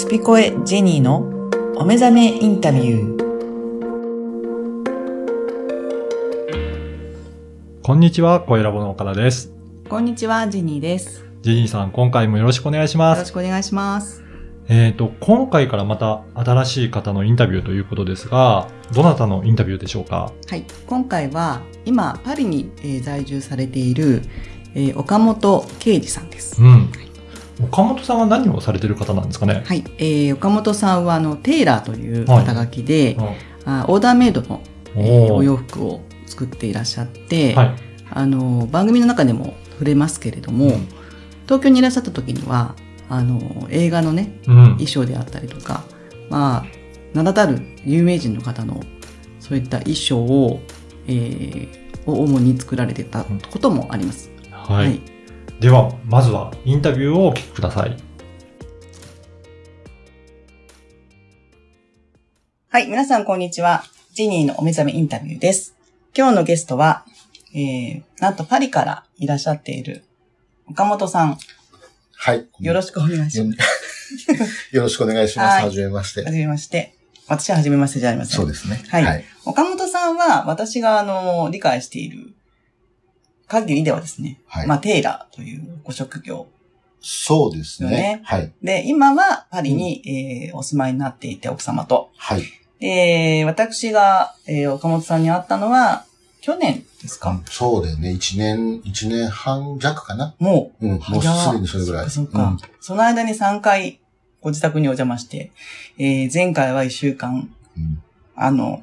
スピコエジェニーのお目覚めインタビュー。こんにちは、声ラボの岡田です。こんにちは、ジェニーです。よジェニーさん、今回もよろしくお願いします。ろしくお願いします。えっ、と、今回からまた新しい方のインタビューということですが、どなたのインタビューでしょうか？はい。今回は、今、パリに、えー在住されている、えー岡本圭司さんです。うん。岡本さんは何をされてる方なんですかね？はい。えー岡本さんは、あの、テイラーという肩書きで、あオーダーメイドの、えーお洋服を作っていらっしゃって、はい。あの、番組の中でも触れますけれども、うん東京にいらっしゃった時には、あの、映画のね、うん。衣装であったりとか、まあ、名だたる有名人の方のそういった衣装を、えー、を主に作られてたこともあります。はい。では、まずはインタビューをお聞きください。はい、皆さんこんにちは。ジニーのお目覚めインタビューです。今日のゲストは、えー、なんとパリからいらっしゃっている岡本さん、はい。よろしくお願いしよます。よろしくお願いします。はいはじめましては。じめまして。私ははじめましてじゃありません。そうですね。はい岡本さんは、私が、あの、理解している限りではですね、はいまあ、テイラーというご職業そうですね。ねはい。で、今はパリに、えーお住まいになっていて、奥様と。はい。で、私が、えー岡本さんに会ったのは、去年ですか、そうだよね。一年、一年半弱かな？もうん。もうすでにそれぐらい。そっかそっかその間に3回ご自宅にお邪魔して、えー前回は1週間、うん。うん。あの、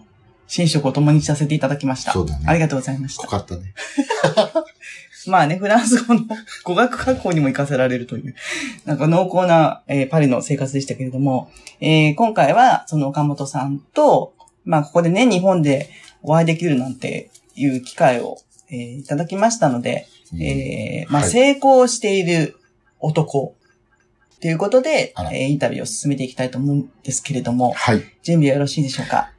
寝食を共にさせていただきました。そうだねありがとうございました濃。かったね。まあね、フランス語の語学学校にも行かせられるという、なんか濃厚な、えーパリの生活でしたけれども、えー今回はその岡本さんと、まあここでね、日本でお会いできるなんていう機会を、えーいただきましたので、うんえーまあはい成功している男ということで、あらえーインタビューを進めていきたいと思うんですけれども、はい。準備はよろしいでしょうか？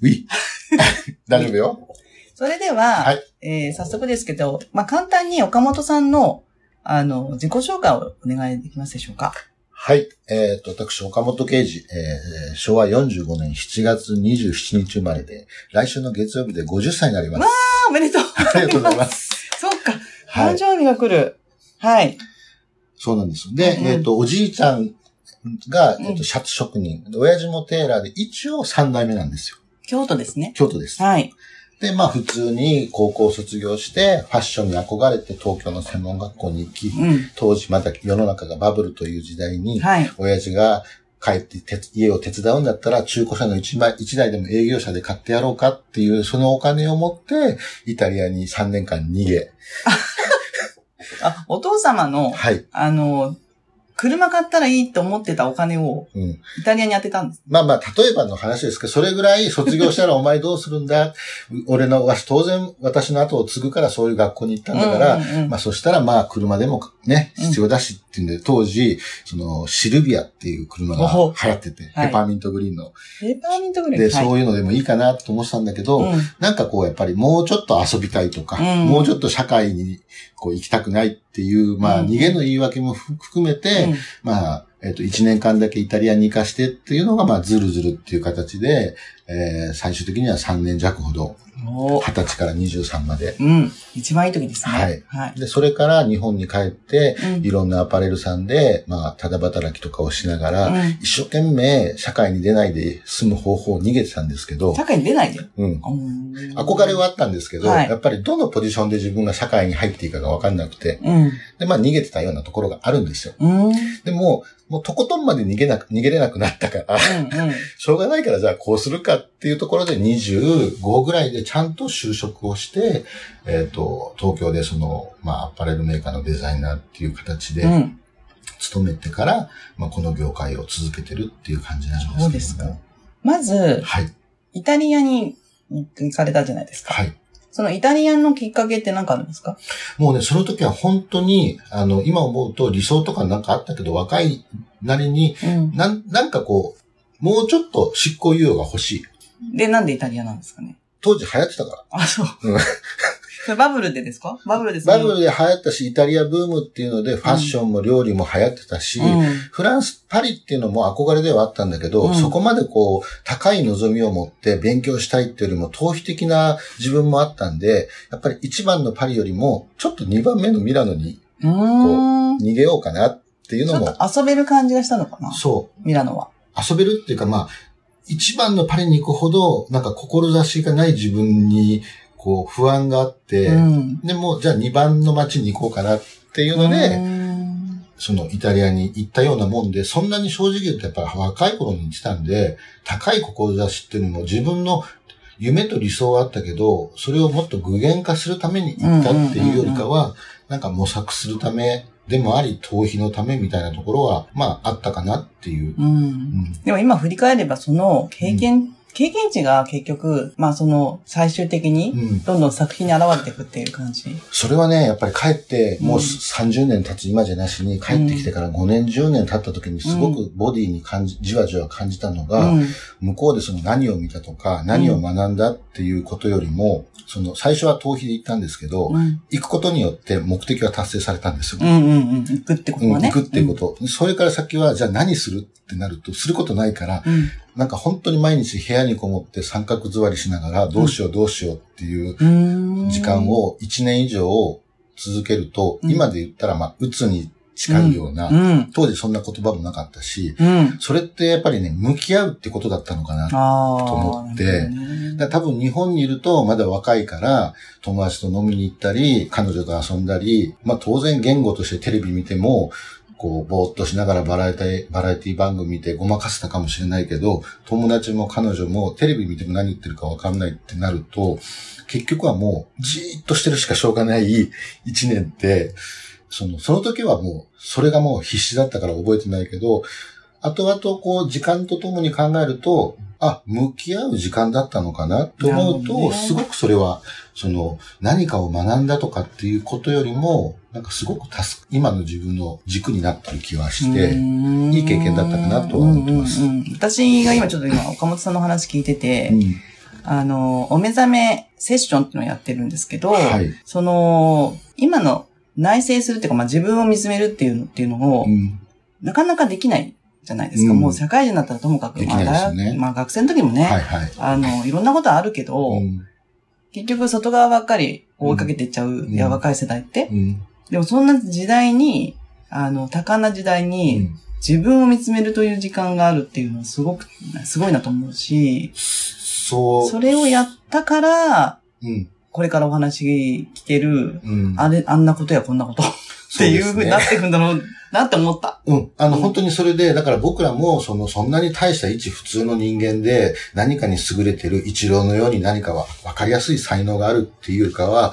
ウィ 大丈夫よ。それでは、はいえー早速ですけど、まあ、簡単に岡本さんの、あの、自己紹介をお願いできますでしょうか？はい。えっ、と、私、岡本圭司、えー昭和45年7月27日生まれで、来週の月曜日で50歳になります。あーおめでとうありがとうございます。そっか、はい。誕生日が来る。はい。そうなんです。で、うんえっ、と、おじいちゃんが、えっ、うんと、シャツ職人。で親父もテーラーで、一応3代目なんですよ。京都ですね。京都です。はい。で、まあ普通に高校を卒業して、ファッションに憧れて東京の専門学校に行き、うん。当時まだ世の中がバブルという時代に、はい。親父が帰ってて家を手伝うんだったら中古車の一枚一台でも営業車で買ってやろうかっていう、そのお金を持って、イタリアに3年間逃げ、あ、お父様の、はい。あの、車買ったらいいと思ってたお金をうん。イタリアに当てたんです。まあまあ、例えばの話ですけど、それぐらい卒業したらお前どうするんだ？俺の、わし当然私の後を継ぐからそういう学校に行ったんだから、うんうんうん。まあそしたらまあ車でもね、うん。必要だしっていうんで、当時、そのシルビアっていう車が流行ってて、はい。ペパーミントグリーンの。ペーパーミントグレーで、はい。そういうのでもいいかなと思ってたんだけど、うん。なんかこうやっぱりもうちょっと遊びたいとか、うん。もうちょっと社会にこう行きたくないっていう、まあうん。逃げの言い訳もふ含めて、うん。まあ、えっ、と、1年間だけイタリアに行かしてっていうのが、まあ、ずるずるっていう形で、えー最終的には3年弱ほど、おー20歳から23まで。うん。一番いい時ですね。はい。はい。で、それから日本に帰って、うんいろんなアパレルさんで、まあ、ただ働きとかをしながら、うん一生懸命社会に出ないで済む方法を逃げてたんですけど社、会に出ないで？うん。うん憧れはあったんですけど、はいやっぱりどのポジションで自分が社会に入っていいかがわかんなくて、うん。で、まあ逃げてたようなところがあるんですよ。うん。うん。でも、もうとことんまで逃げなく、逃げれなくなったから、うん。しょうがないからじゃあこうするかっていうところで25ぐらいでちゃんと就職をして、えっ、と、東京でその、まあアパレルメーカーのデザイナーっていう形でうん。勤めてから、まあこの業界を続けてるっていう感じなんですけども。そうですかまず、はい。イタリアに行かれたじゃないですか。はい。そのイタリアのきっかけって何かあるんですか？もうね、その時は本当に、あの、今思うと理想とかなんかあったけど、若いなりに、うん。なん、なんかこう、もうちょっと執行猶予が欲しい。で、なんでイタリアなんですかね？当時流行ってたかあ、そう。うん。それバブルでですか？バブルですバブルで流行ったし、イタリアブームっていうので、ファッションも料理も流行ってたし、うん。フランス、パリっていうのも憧れではあったんだけど、うん。そこまでこう、高い望みを持って勉強したいっていうよりも、逃避的な自分もあったんで、やっぱり一番のパリよりも、ちょっと二番目のミラノにうーん。逃げようかなっていうちょっのも、と遊べる感じがしたのかな？そう、ミラノは。遊べるっていうかまあ、一番のパリに行くほど、なんか志がない自分に、こう、不安があって、うん。でも、じゃあ2番の街に行こうかなっていうので、うんそのイタリアに行ったようなもんで、そんなに正直言うとやっぱり若い頃に行ってたんで、高い志っていうのも自分の夢と理想はあったけど、それをもっと具現化するために行ったっていうよりかは、なんか模索するためでもあり、逃避のためみたいなところは、まああったかなっていう。う。うんんでも今振り返れば、その経験、経験値が結局、まあその最終的にうん。どんどん作品に現れていくっていう感じ。それはね、やっぱり帰って、もううん30年経つ今じゃなしに、帰ってきてから5年、10年経った時にすごくボディに感じ、じわじわ感じたのが、うん。向こうでその何を見たとか、何を学んだっていうことよりも、その最初は逃避で行ったんですけど、うん。行くことによって目的は達成されたんですよ。うんうんうん。行くってことね。行くってこと。それから先は、じゃあ何するってなると、することないから、うん。なんか本当に毎日部屋にこもって三角座りしながら、どうしようどうしようっていううん。時間を1年以上続けると、うん今で言ったら、まあ、鬱に近いような、うん。当時そんな言葉もなかったし、うん。それってやっぱりね、向き合うってことだったのかな。と思って多分日本にいるとまだ若いから友達と飲みに行ったり、彼女と遊んだり、まあ当然言語としてテレビ見ても、こう、ぼーっとしながらバラエティ、バラエティ番組見てごまかせたかもしれないけど、友達も彼女もテレビ見ても何言ってるかわかんないってなると、結局はもうじーっとしてるしかしょうがない一年って、その、その時はもう、それがもう必死だったから覚えてないけど、後々こう、時間とともに考えると、あ、向き合う時間だったのかなと思うと、すごくそれは、その、何かを学んだとかっていうことよりも、なんかすごく助か今の自分の軸になってる気はして、いい経験だったかなとは思ってますうんうんうん私が今ちょっと今岡本さんの話聞いてて、うんあの、お目覚めセッションっていうのをやってるんですけど、はい。その、今の内省するっていうか、まあ、自分を見つめるっていうのっていうのを、うん。なかなかできないじゃないですか。うんもう社会人になったらともかく、まあ大学まあ学生の時もね、はいはい。あの、いろんなことあるけど、うん。結局外側ばっかり追いかけていっちゃう、や若い世代って。うん。でもそんな時代に、あの、多感な時代うに、ん自分を見つめるという時間があるっていうのはすごく、すごいなと思うし、そう。それをやったから、うん。これからお話聞ける、うん。あれ、あんなことやこんなことっていうふうになっていくんだろうなって思った。うん。あの、うん本当にそれで、だから僕らも、その、そんなに大した一普通の人間で、何かに優れてる一郎のように何かは分かりやすい才能があるっていうかは、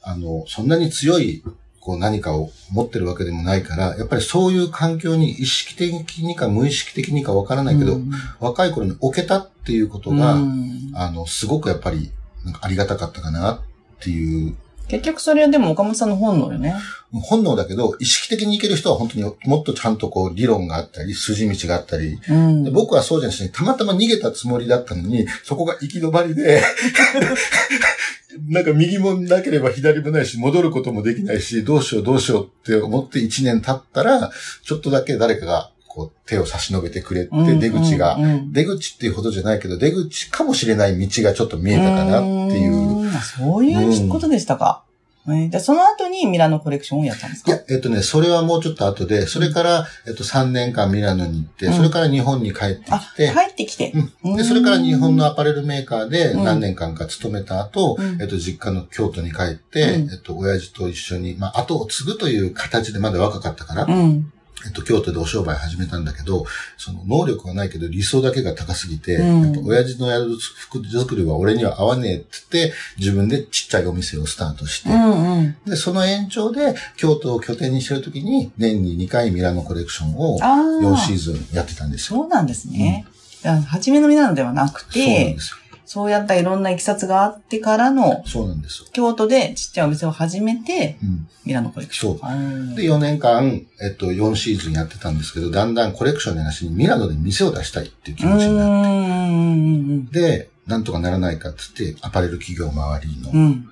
あの、そんなに強い、こう何かを持ってるわけでもないから、やっぱりそういう環境に意識的にか無意識的にか分からないけど、うん。若い頃に置けたっていうことが、うん。あの、すごくやっぱり、なんかありがたかったかなっていう結局それはでも岡本さんの本能よね。本能だけど、意識的にいける人は本当にもっとちゃんとこう理論があったり、筋道があったり、うんで僕はそうじゃなしに、たまたま逃げたつもりだったのに、そこが行き止まりで、なんか右もなければ左もないし、戻ることもできないし、どうしようどうしようって思って1年経ったら、ちょっとだけ誰かがこう手を差し伸べてくれて、出口が、出口っていうほどじゃないけど、出口かもしれない道がちょっと見えたかなっていう。んあそういうことでしたか。えーその後にミラノコレクションをやったんですか？いや、えっとね、それはもうちょっと後で、それから、えっと、3年間ミラノに行って、うん。それから日本に帰ってあ、きて、帰ってきて。うん。で、それから日本のあアパレルメーカーでうん。何年間か勤めた後、うん。えっと、実家の京都に帰って、うん。えっと、親父と一緒に、まあ、後を継ぐという形でまだ若かったから、うん。えっと、京都でお商売始めたんだけど、その能力はないけど理想だけが高すぎて、うんやっぱ親父のやる服作りは俺には合わねえって言って、自分でちっちゃいお店をスタートして、うんうん。で、その延長で、京都を拠点にしてるときに、年に2回ミラノコレクションをあ4シあ。ーズンやってたんですよ。そうなんですね。じゃあ、初めのミラノではなくそうなんてで、すよ。そうやったいろんな経緯があってからの、そうなんですよ。京都でちっちゃいお店を始めて、うん。ミラノコレクション。そううんで、4年間、えっと、4シーズンやってたんですけど、だんだんコレクションの話にミラノで店を出したいっていう気持ちになって、で、なんとかならないかって言って、アパレル企業周りの、うん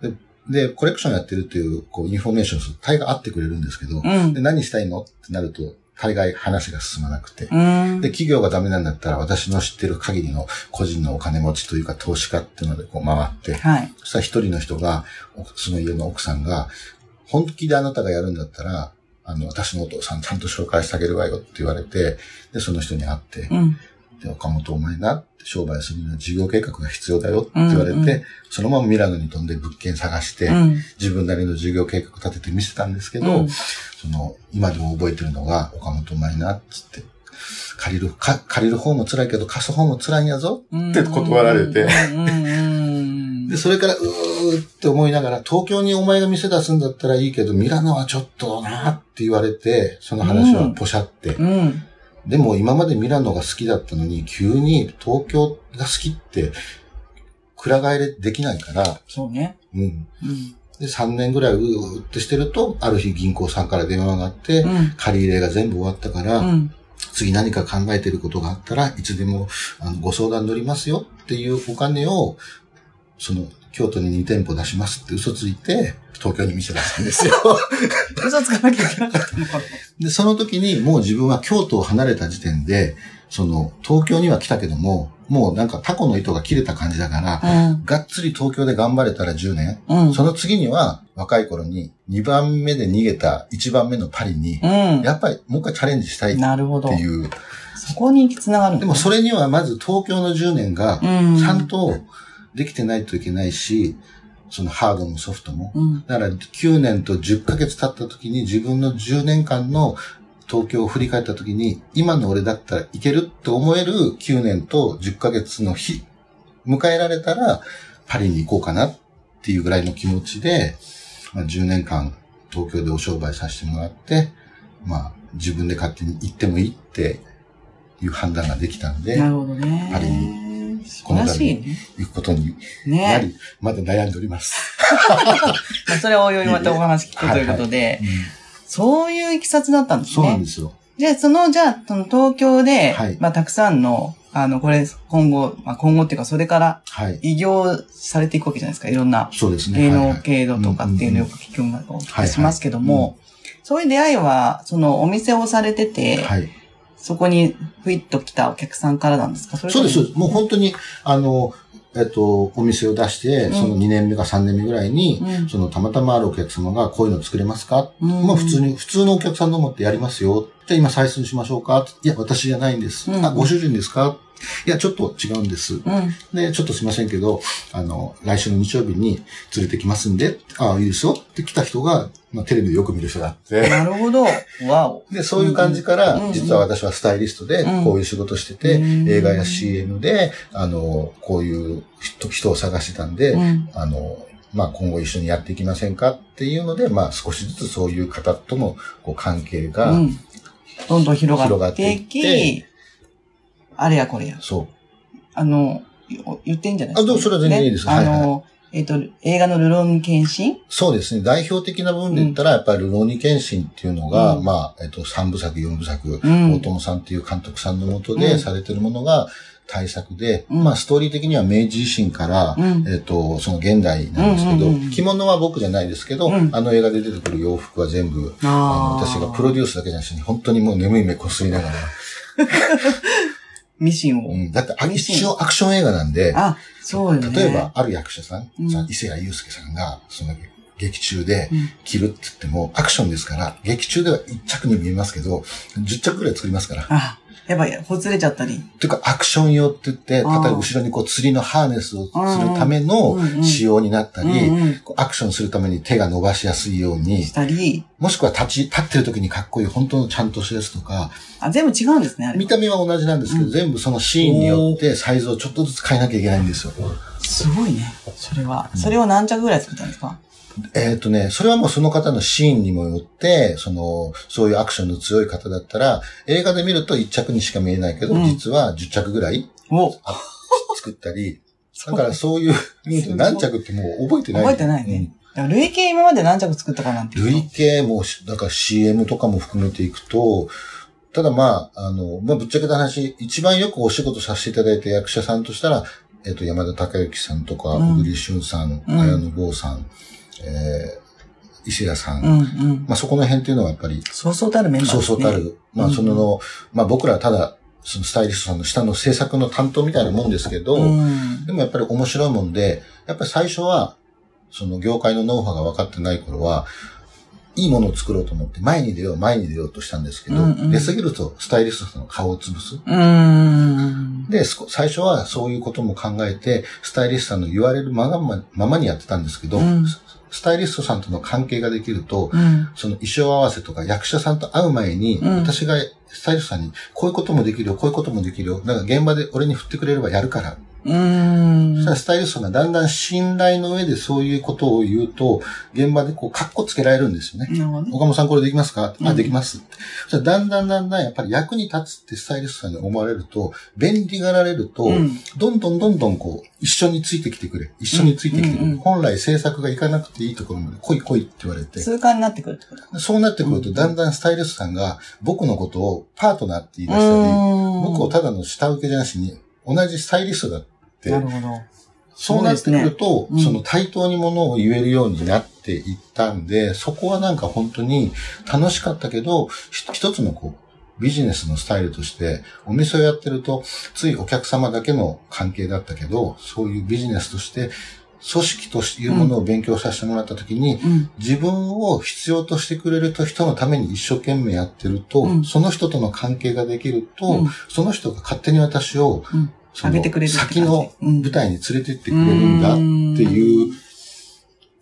うん。で、コレクションやってるっていう、こう、インフォメーションすると大概会ってくれるんですけど、うんで、。何したいのってなると、大概話が進まなくて。うん。で、企業がダメなんだったら、私の知ってる限りの個人のお金持ちというか投資家っていうのでこう回って、はい。そしたら一人の人が、おその家の奥さんが、本気であなたがやるんだったら、あの、私のお父さんちゃんと紹介してあげるわよって言われて、で、その人に会って、うん。で、岡本お前な、商売するには事業計画が必要だよって言われて、うんうんそのままミラノに飛んで物件探して、うん。自分なりの事業計画立てて見せたんですけど、うんその、今でも覚えてるのが、岡本お前な、っつって、借りる、か、借りる方も辛いけど貸す方も辛いんやぞ。って断られてうんうんうんで、それから、うーって思いながら、東京にお前が店出すんだったらいいけど、ミラノはちょっとなって言われて、その話はポシャって。うん。でも今までミラノが好きだったのに、急に東京が好きって、くら替えできないから、そうね。うん。うん。で、3年ぐらいうーってしてると、ある日銀行さんから電話があって、うん。借り入れが全部終わったから、うん。次何か考えてることがあったらいつでもあのご相談乗りますよっていうお金を、その、京都に2店舗出しますって嘘ついて、東京に店出したんですよ。嘘つかなきゃいけなかったのかで、その時にもう自分は京都を離れた時点で、その、東京には来たけども、もうなんかタコの糸が切れた感じだから、な。がっつり東京で頑張れたら10年、うん。うん。その次には若い頃に2番目で逃げた1番目のパリに、うん。やっぱりもう一回チャレンジしたいっなるほどて。いう。そこに繋がるんだでもそれにはまず東京の10年がうん。ちゃんとできてないといけないし、そのハードもソフトも。うん。だから9年と10ヶ月経った時に自分の10年間の東京を振り返った時に、今の俺だったらいけるって思える9年と10ヶ月の日、迎えられたらパリに行こうかなっていうぐらいの気持ちで、まあ、10年間東京でお商売させてもらって、まあ自分で勝手に行ってもいいっていう判断ができたんでな、るほどね。パリ素晴らしいね。行くことになね。り、まだ悩んでおります。まあそれはおいおいまたお話聞くということで、そういういきさつだったんですそうなんね。ですよ。で、その、じゃあ、その東京で、はいまあ、たくさんの、あの、これ、今後、まあ、今後っていうか、それから、はい。異業されていくわけじゃないですか。いろんなそうですね。芸能系度とかっていうのをよく聞くのをお聞きしますけども、そういう出会いは、そのお店をされてて、はい。そこにふいっと来たお客さんからなんですか？そうです、そうです。もう本当に、あの、えっと、お店を出して、うんその2年目か3年目ぐらいに、うんそのたまたまあるお客様がこういうの作れますか、うんまあ普通に、普通のお客さんのもってやりますよ。じゃあ今採寸しましょうか？いや、私じゃないんです。うんあ、ご主人ですか？いや、ちょっと違うんです。うん。で、ちょっとすいませんけど、あの、来週の日曜日に連れてきますんで、ああ、いいですよって来た人が、まあテレビでよく見る人だって。なるほど。わお。で、そういう感じから、うん実は私はスタイリストでうん、こういう仕事してて、うん映画や CM で、あの、こういう人人を探してたんで、うん。あの、まあ、今後一緒にやっていきませんかっていうので、まあ、少しずつそういう方とのこう関係が、うん。どんどん広がってていき、あれやこれや。そう。あの、よ言っていいんじゃないですか？あどうそれは全然いいですね、はいあの、えっ、と、映画のルローニケンシン？そうですね。代表的な部分で言ったら、やっぱりルローニケンシンっていうのが、うん。まあ、えっと、3部作、4部作、うん。大友さんっていう監督さんのもとうん。でされてるものが大作で、うん。まあ、ストーリー的には明治維新から、うん。えっと、その現代なんですけど、うんうんうん着物は僕じゃないですけど、うん。あの映画で出てくる洋服は全部、あの、私がプロデュースだけじゃなくて、本当にもう眠い目こすりながら、ミシンを。うん、だってあ一応アクション映画なんで、あ、そうよね。例えば、ある役者さん、うんさ伊勢谷友介さんが、その劇中でうん着るって言っても、アクションですから、劇中では1着に見えますけど、10着ぐらい作りますから。あ、やっぱりほつれちゃったり。というか、アクション用って言って、例えば後ろにこう釣りのハーネスをするための仕様になったり、アクションするために手が伸ばしやすいようにし、たり。もしくは立ち、立ってる時にかっこいい本当のちゃんとしたやつとか、あ、全部違うんですね。見た目は同じなんですけど、うん全部そのシーンによってサイズをちょっとずつ変えなきゃいけないんですよ。すごいね。それは。それを何着ぐらい作ったんですか？えっ、とね、それはもうその方のシーンにもよって、その、そういうアクションの強い方だったら、映画で見ると1着にしか見えないけど、うん。実は10着ぐらい作ったり、だからそういう、何着ってもう覚えてない。覚えてないね。だから累計今まで何着作ったかなんて累計も、だから CM とかも含めていくと、ただまあ、あの、まあ、ぶっちゃけた話、一番よくお仕事させていただいた役者さんとしたら、えっ、と、山田孝之さんとか、うん。小栗旬さん、うん。綾野剛さん、えー、伊勢屋さん。うんうん。まあそこの辺っていうのはやっぱり、そうそうたるメンバーそうですね。そうたる。まあそのの、まあ僕らはただ、そのスタイリストさんの下の制作の担当みたいなもんですけど、うん。でもやっぱり面白いもんで、やっぱり最初は、その業界のノウハウが分かってない頃は、いいものを作ろうと思って前に出よう、前に出ようとしたんですけど、うんうん出すぎるとスタイリストさんの顔を潰す。うん。で、最初はそういうことも考えて、スタイリストさんの言われるままままにやってたんですけど、うんススタイリストさんとの関係ができると、うん。その衣装合わせとか役者さんと会う前に、うん私がスタイリストさんに、こういうこともできるよ、こういうこともできるよ。だから現場で俺に振ってくれればやるから。うん。そしたらスタイリストがだんだん信頼の上でそういうことを言うと、現場でこう、カッコつけられるんですよね。なるほどね。岡本さんこれできますか、あ、うんできます。そしたらだんだんだんだんやっぱり役に立つってスタイリストさんに思われると、便利がられると、うんどんどんどんどんこう、一緒についてきてくれ。一緒についてきてくれ。うんうん本来制作が行かなくていいところまで来い来いって言われて。通過になってくるってことそうなってくると、だんだんスタイリストさんが僕のことをパートナーって言い出したり、僕をただの下請けじゃなしに、同じスタイリストだってなるほど。そうなってくると、そね。うん。その対等にものを言えるようになっていったんで、そこはなんか本当に楽しかったけど、ひ一つのこう、ビジネスのスタイルとして、お店をやってると、ついお客様だけの関係だったけど、そういうビジネスとして、組織というものを勉強させてもらったときに、うん。自分を必要としてくれる人のために一生懸命やってると、うん。その人との関係ができると、うん。その人が勝手に私を、上げてくれる先のうん舞台に連れてってくれるんだっていう、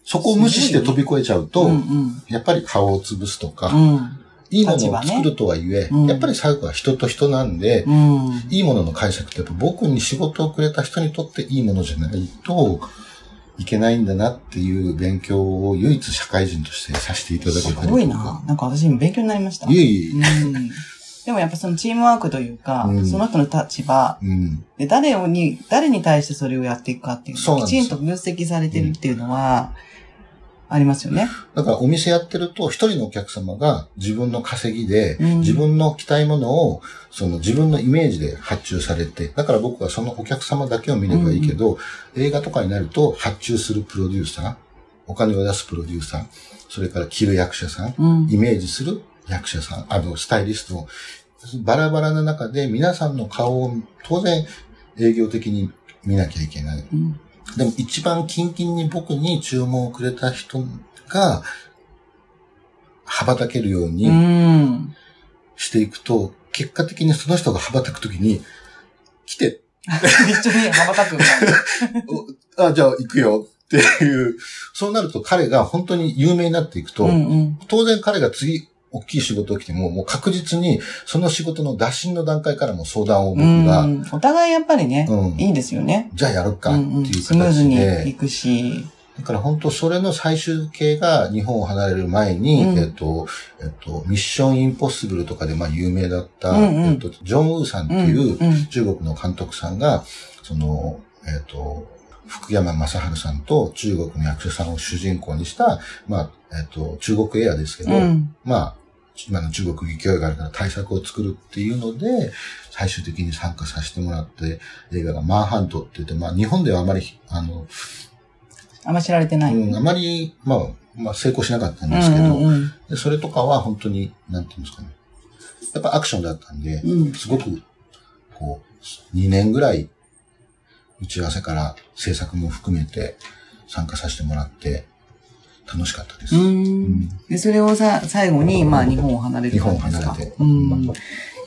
そこを無視して飛び越えちゃうと。やっぱり顔を潰すとか、うん。いいものを作るとはいえ、うんやっぱり最後は人と人なんで、うん。いいものの解釈って僕に仕事をくれた人にとっていいものじゃないといけないんだなっていう勉強を唯一社会人としてさせていただけすたりとか。ごいな。なんか私今勉強になりました。いえいえ。うん。でもやっぱそのチームワークというか、うんその人の立場、うん。で、誰をに、誰に対してそれをやっていくかっていうのきちんと分析されてるっていうのは、ありますよね。だからお店やってると、一人のお客様が自分の稼ぎで、うん自分の着たいものを、その自分のイメージで発注されて、だから僕はそのお客様だけを見ればいいけど、映画とかになると発注するプロデューサー、お金を出すプロデューサー、それから着る役者さん、うん。イメージする役者さん、あの、スタイリスト、バラバラな中で皆さんの顔を当然営業的に見なきゃいけない。うんでも一番キンキンに僕に注文をくれた人が羽ばたけるよううにん。していくと、結果的にその人が羽ばたくときに、来て、一緒に羽ばたく。あ、じゃあ行くよっていう、そうなると彼が本当に有名になっていくと、うんうん。当然彼が次、大きい仕事が来ても、もう確実に、その仕事の打診の段階からも相談を僕が、うん。お互いやっぱりね、うん。いいですよね。じゃあやるかってうんうんいうスムーズに形で、いくし。だから本当それの最終形が日本を離れる前に、うん。えっと、えっと、ミッションインポッシブルとかでまあ有名だった、うんうん。えっと、ジョン・ウーさんっていう中国の監督さんが、その、えっと、福山雅治さんと中国の役者さんを主人公にした、まあ、えっと、中国エアですけど、うんまあ、今の中国勢いがあるから対策を作るっていうので、最終的に参加させてもらって、映画がマンハントって言って、まあ日本ではあまり、あの、あんま知られてない。うん、あまり、まあ、まあ成功しなかったんですけど、うんうんでそれとかは本当に、なんていうんですかね。やっぱアクションだったんで、うんすごく、こう、2年ぐらい、打ち合わせから制作も含めて参加させてもらって、楽しかったです。うんで、それをさ、最後に、まあ、日本を離れる日本を離れて。うん。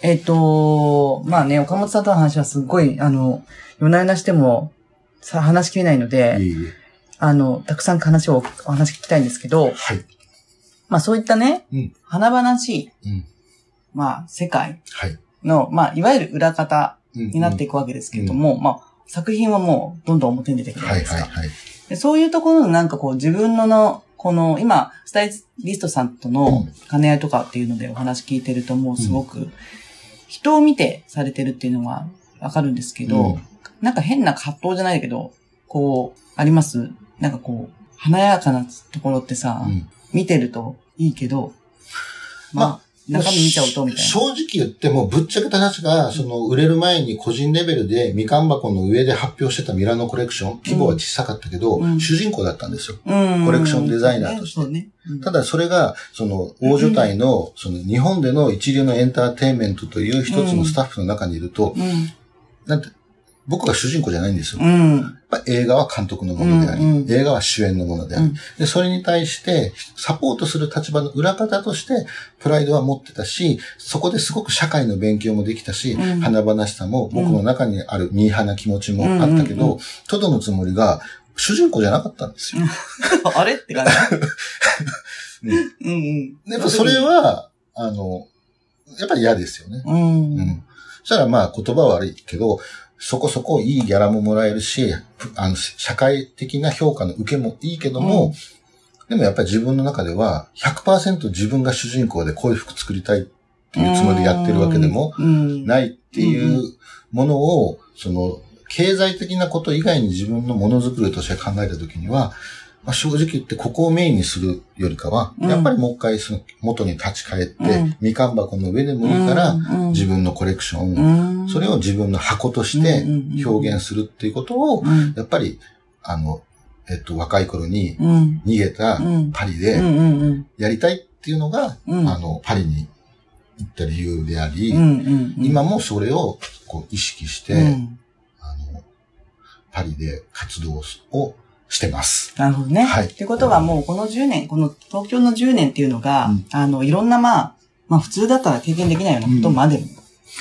えっ、と、まあね、岡本さんとの話はすっごい、あの、夜な夜なしても、さ、話しきれないのいえで、いえ。あの、たくさん話を、お話聞きたいんですけど、はい。まあそういったね、うん華々しい、うん。まあ、世界はい。の、まあ、いわゆる裏方にになっていくわけですけれども、まあ、作品はもう、どんどん表に出てくるじゃなはいいですか。はいはい。でそういうところのなんかこう自分のの、この今、スタイリストさんとの兼ね合いとかっていうのでお話聞いてるともうすごく、人を見てされてるっていうのはわかるんですけど、うん。なんか変な葛藤じゃないけど、こう、あります？なんかこう、華やかなところってさ、うん。見てるといいけど、まあ、中身見ちゃうとみたいな。正直言っても、ぶっちゃけた話が、その、売れる前に個人レベルで、みかん箱の上で発表してたミラノコレクション、規模は小さかったけど、うん主人公だったんですよ。うんコレクションデザイナーとしてそうんただそれが、その、大所帯の、その、日本での一流のエンターテインメントという一つのスタッフの中にいると、うん。なんて、僕が主人公じゃないんですよ。やっうん。ぱ映画は監督のものであり、うんうん映画は主演のものであり、うんで、それに対して、サポートする立場の裏方として、プライドは持ってたし、そこですごく社会の勉強もできたし、うん華々しさも僕の中にあるミーハーな気持ちもあったけうんうんうど、トドのつもりが、主人公じゃなかったんですよ。あれって感じ？うんうんうん。やっぱそれは、あの、やっぱり嫌ですよね。うん。うん。そしたらまあ言葉は悪いけど、そこそこいいギャラももらえるし、あの、社会的な評価の受けもいいけども、でもやっぱり自分の中では100%自分が主人公でこういう服作りたいっていうつもりでやってるわけでもうん、ないっていうものを、その、経済的なこと以外に自分のものづくりとして考えたときには、まあ、正直言ってここをメインにするよりかは、うん。やっぱりもう一回その元に立ち返って、うん。みかん箱の上でもいいから、うん自分のコレクション、うん、それを自分の箱として表現するっていうことを、うん、やっぱり、あの、えっと、若い頃にうん、逃げたパリでやりたいっていうのが、うん、あの、パリに行った理由であり、今もそれをこう意識して、うん、あの、パリで活動をしてます。なるほどね。はい。ってことはもうこの10年、この東京の10年っていうのが、うん。あの、いろんなまあ、まあ普通だったら経験できないようなことまでも、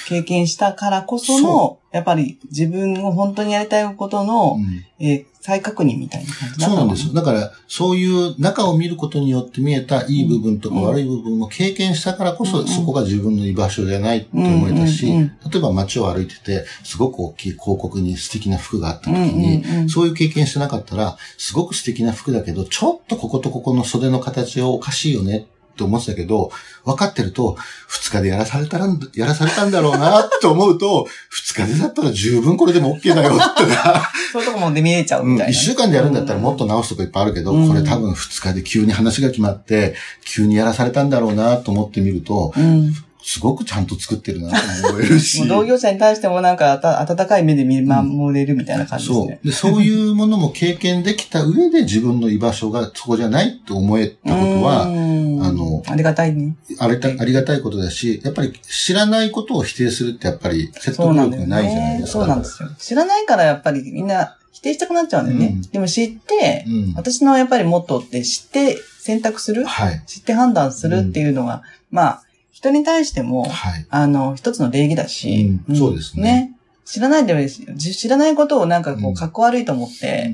経験したからこその、そやっぱり自分を本当にやりたいことの、うん。えー再確認みたいな感じそうなんですよ。だから、そういう中を見ることによって見えたいい部分とかうん。悪い部分を経験したからこそ、うんそこが自分の居場所じゃないって思えたし、例えば街を歩いてて、すごく大きい広告に素敵な服があった時うんに、そういう経験してなかったら、すごく素敵な服だけど、ちょっとこことここの袖の形をおかしいよねって思ってたけど、分かってると、二日でやらされたらん、やらされたんだろうなって思うと、二日でだったら十分これでも OK だよってな。そういうとこもで見えちゃううんみたいな。一週間でやるんだったらもっと直すとこいっぱいあるけど、うんこれ多分二日で急に話が決まって、急にやらされたんだろうなと思ってみると、うん。すごくちゃんと作ってるなと思えるし。同業者に対してもなんか温かい目で見守れるみたいな感じですそうね。。で、そういうものも経験できた上で自分の居場所がそこじゃないと思えたことは、うんあのありがたいね。ありたありがたいことだし、やっぱり知らないことを否定するってやっぱり説そう得力がないじゃないね。ですか。そうなんですよ。知らないからやっぱりみんな否定したくなっちゃうんだよね。うんでも知って、うん。私のやっぱりモットーって知って選択するはい。知って判断するっていうのが、まあ、人に対しても、はい。あの、一つの礼儀だし、うんそうですね知らないで、じ知らないことをなんかこうかっこ悪いと思って、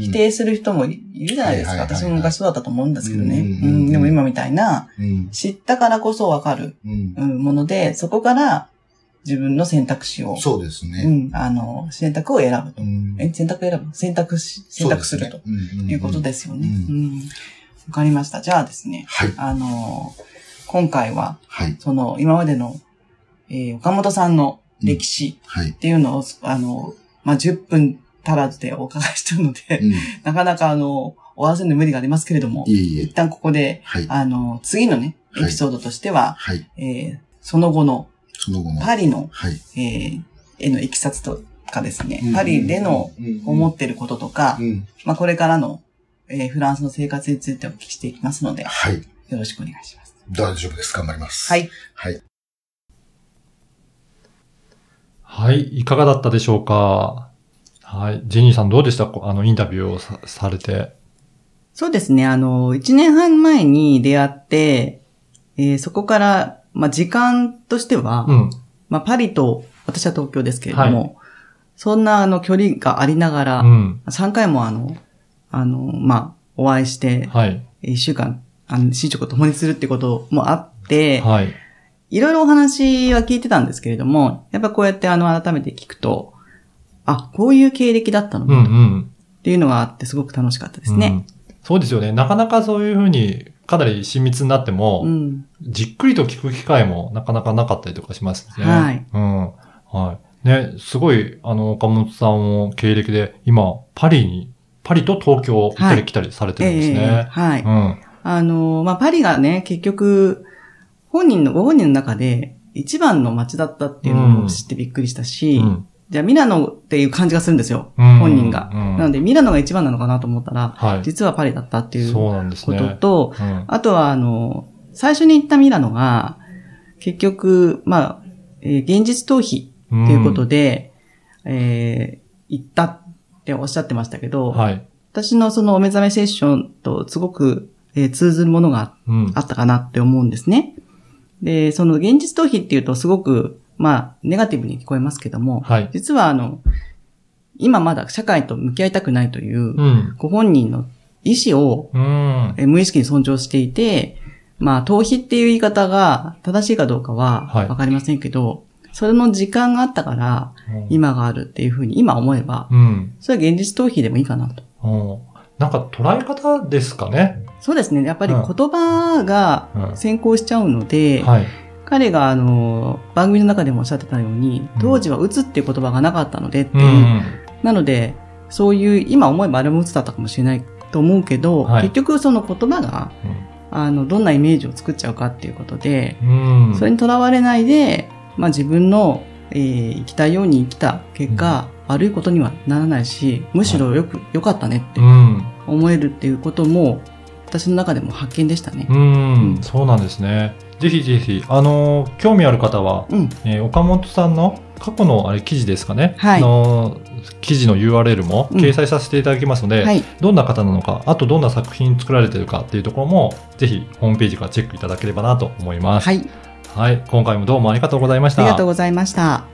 否定する人もいるじゃないですか。私も昔そうだったと思うんですけどね。でも今みたいな、うん。知ったからこそわかる、もので、そこから自分の選択肢を、そうですね。うん、あの、選択を選ぶと。選択選ぶ？選択し、選択するということですよね。わかりました。じゃあですね、はい。あの、今回は、はい。その、今までの、えー岡本さんの歴史はい。っていうのを、あの、まあ、10分足らずでお伺いしたので、うん。なかなかあの、終わらせるの無理がありますけれども、いえいえ一。旦ここで、はい。あの、次のね、はいエピソードとしては、はい。えーその後のその後も。パリの、はい。えーへの行きさつとかですね、うんパリでの思っってることとか、うん。まあ、これからの、えーフランスの生活についてお聞きしていきますので、よはい。ろしくお願いします。大丈夫です。頑張ります。は。い。はい。はい。いかがだったでしょうか？はい。ジェニーさんどうでした？こあの、インタビューをさされて。そうですね。あの、1年半前に出会って、えーそこから、まあ、時間としては、うん。まあ、パリと、私は東京ですけれども、そんなあの距離がありながら、うん。3回もあの、あの、まあ、お会いして、はい。1週間、あの、寝食を共にするってこともあって、はい。いろいろお話は聞いてたんですけれども、やっぱこうやってあの、改めて聞くと、あ、こういう経歴だったのうんうん。っていうのがあって、すごく楽しかったですね。うんそうですよね。なかなかそういうふうに、かなり親密になっても、うん。じっくりと聞く機会もなかなかなかったりとかしますね。はい。うん。はい。ね、すごい、あの、岡本さんも経歴で、今、パリに、パリと東京行ったり来たりされてるんですええね。はい。うん。あの、まあ、パリがね、結局、本人の、ご本人の中で一番の街だったっていうのを知ってびっくりしたし、うんじゃあミラノっていう感じがするんですよ。うん本人が。うんなのでミラノが一番なのかなと思ったら、はい。実はパリだったっていうことね。と、うんあとはあの、最初に行ったミラノが、結局、まあ、えー現実逃避っていうことで、えー行ったっておっしゃってましたけど、はい。私のそのお目覚めセッションとすごく、えー通ずるものがうんあったかなって思うんですね。で、その現実逃避っていうとすごく、まあ、ネガティブに聞こえますけども、はい。実はあの、今まだ社会と向き合いたくないという、うん。ご本人の意思をうん。えー無意識に尊重していて、まあ、逃避っていう言い方が正しいかどうかははいわかりませんけど、それの時間があったから、今があるっていうふうに今思えば、うん。それは現実逃避でもいいかなと。うん。なんか捉え方ですかね。そうですね。やっぱりうん言葉がうん先行しちゃうので、はい。彼があの、番組の中でもおっしゃってたようにうん、当時は鬱っていう言葉がなかったのでってういう、ん。なので、そういう、今思えばあれも鬱だったかもしれないと思うけど、はい結局その言葉が、あの、どんなイメージを作っちゃうかっていうことで、うん。それにとらわれないで、まあ自分の、えー生きたいように生きた結果、悪いことにはならないし、むしろよく、良かったねってうん。思えるっていうことも、私の中でも発見でしたね。うん。そうなんですね。ぜひぜひ、あの、興味ある方は、うん。えー岡本さんの過去のあれ記事ですかね。はいあの記事の URL もうん掲載させていただきますので、はい。どんな方なのか、あとどんな作品作られているかっていうところも、ぜひホームページからチェックいただければなと思います。はい。はい。今回もどうもありがとうございました。ありがとうございました。